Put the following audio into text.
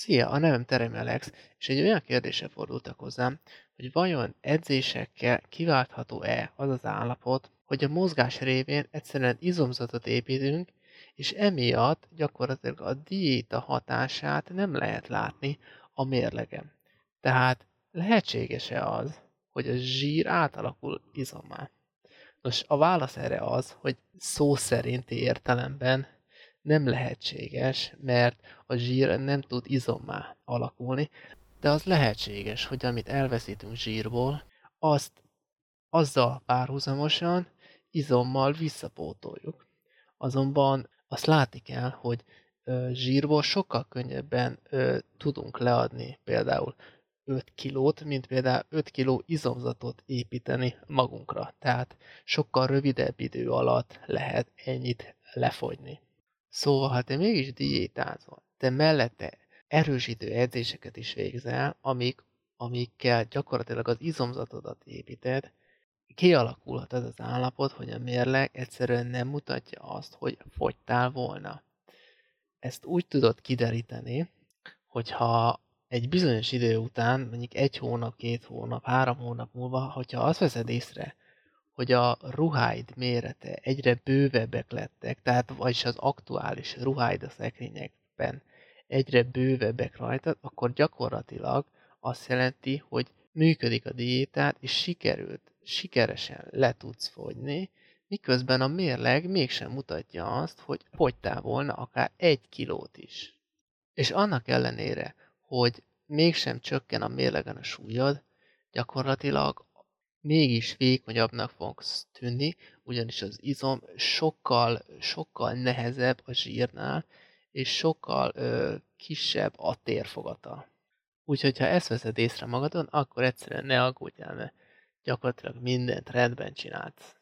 Szia, a nevem Terem Alex, és egy olyan kérdése fordultak hozzám, hogy vajon edzésekkel kiváltható-e az az állapot, hogy a mozgás révén egyszerűen izomzatot építünk, és emiatt gyakorlatilag a diéta hatását nem lehet látni a mérlegem. Tehát lehetséges-e az, hogy a zsír átalakul izommá? Nos, a válasz erre az, hogy szó szerinti értelemben nem lehetséges, mert a zsír nem tud izommá alakulni, de az lehetséges, hogy amit elveszítünk zsírból, azt azzal párhuzamosan izommal visszapótoljuk. Azonban azt látni kell, hogy zsírból sokkal könnyebben tudunk leadni például 5 kilót, mint például 5 kiló izomzatot építeni magunkra. Tehát sokkal rövidebb idő alatt lehet ennyit lefogyni. Szóval, ha te mégis diétázol, te mellette erősítő edzéseket is végzel, amik, amikkel gyakorlatilag az izomzatodat építed, kialakulhat ez az állapot, hogy a mérleg egyszerűen nem mutatja azt, hogy fogytál volna. Ezt úgy tudod kideríteni, hogyha egy bizonyos idő után, mondjuk egy hónap, két hónap, három hónap múlva, hogyha azt veszed észre, hogy a ruháid mérete egyre bővebbek lettek, tehát vagyis az aktuális ruháid a szekrényekben egyre bővebbek rajtad, akkor gyakorlatilag azt jelenti, hogy működik a diétát, és sikerült, sikeresen le tudsz fogyni, miközben a mérleg mégsem mutatja azt, hogy fogytál volna akár egy kilót is. És annak ellenére, hogy mégsem csökken a mérlegen a súlyod, gyakorlatilag mégis vékonyabbnak fogsz tűnni, ugyanis az izom sokkal, sokkal nehezebb a zsírnál, és sokkal ö, kisebb a térfogata. Úgyhogy ha ezt veszed észre magadon, akkor egyszerűen ne aggódjál, mert gyakorlatilag mindent rendben csinálsz.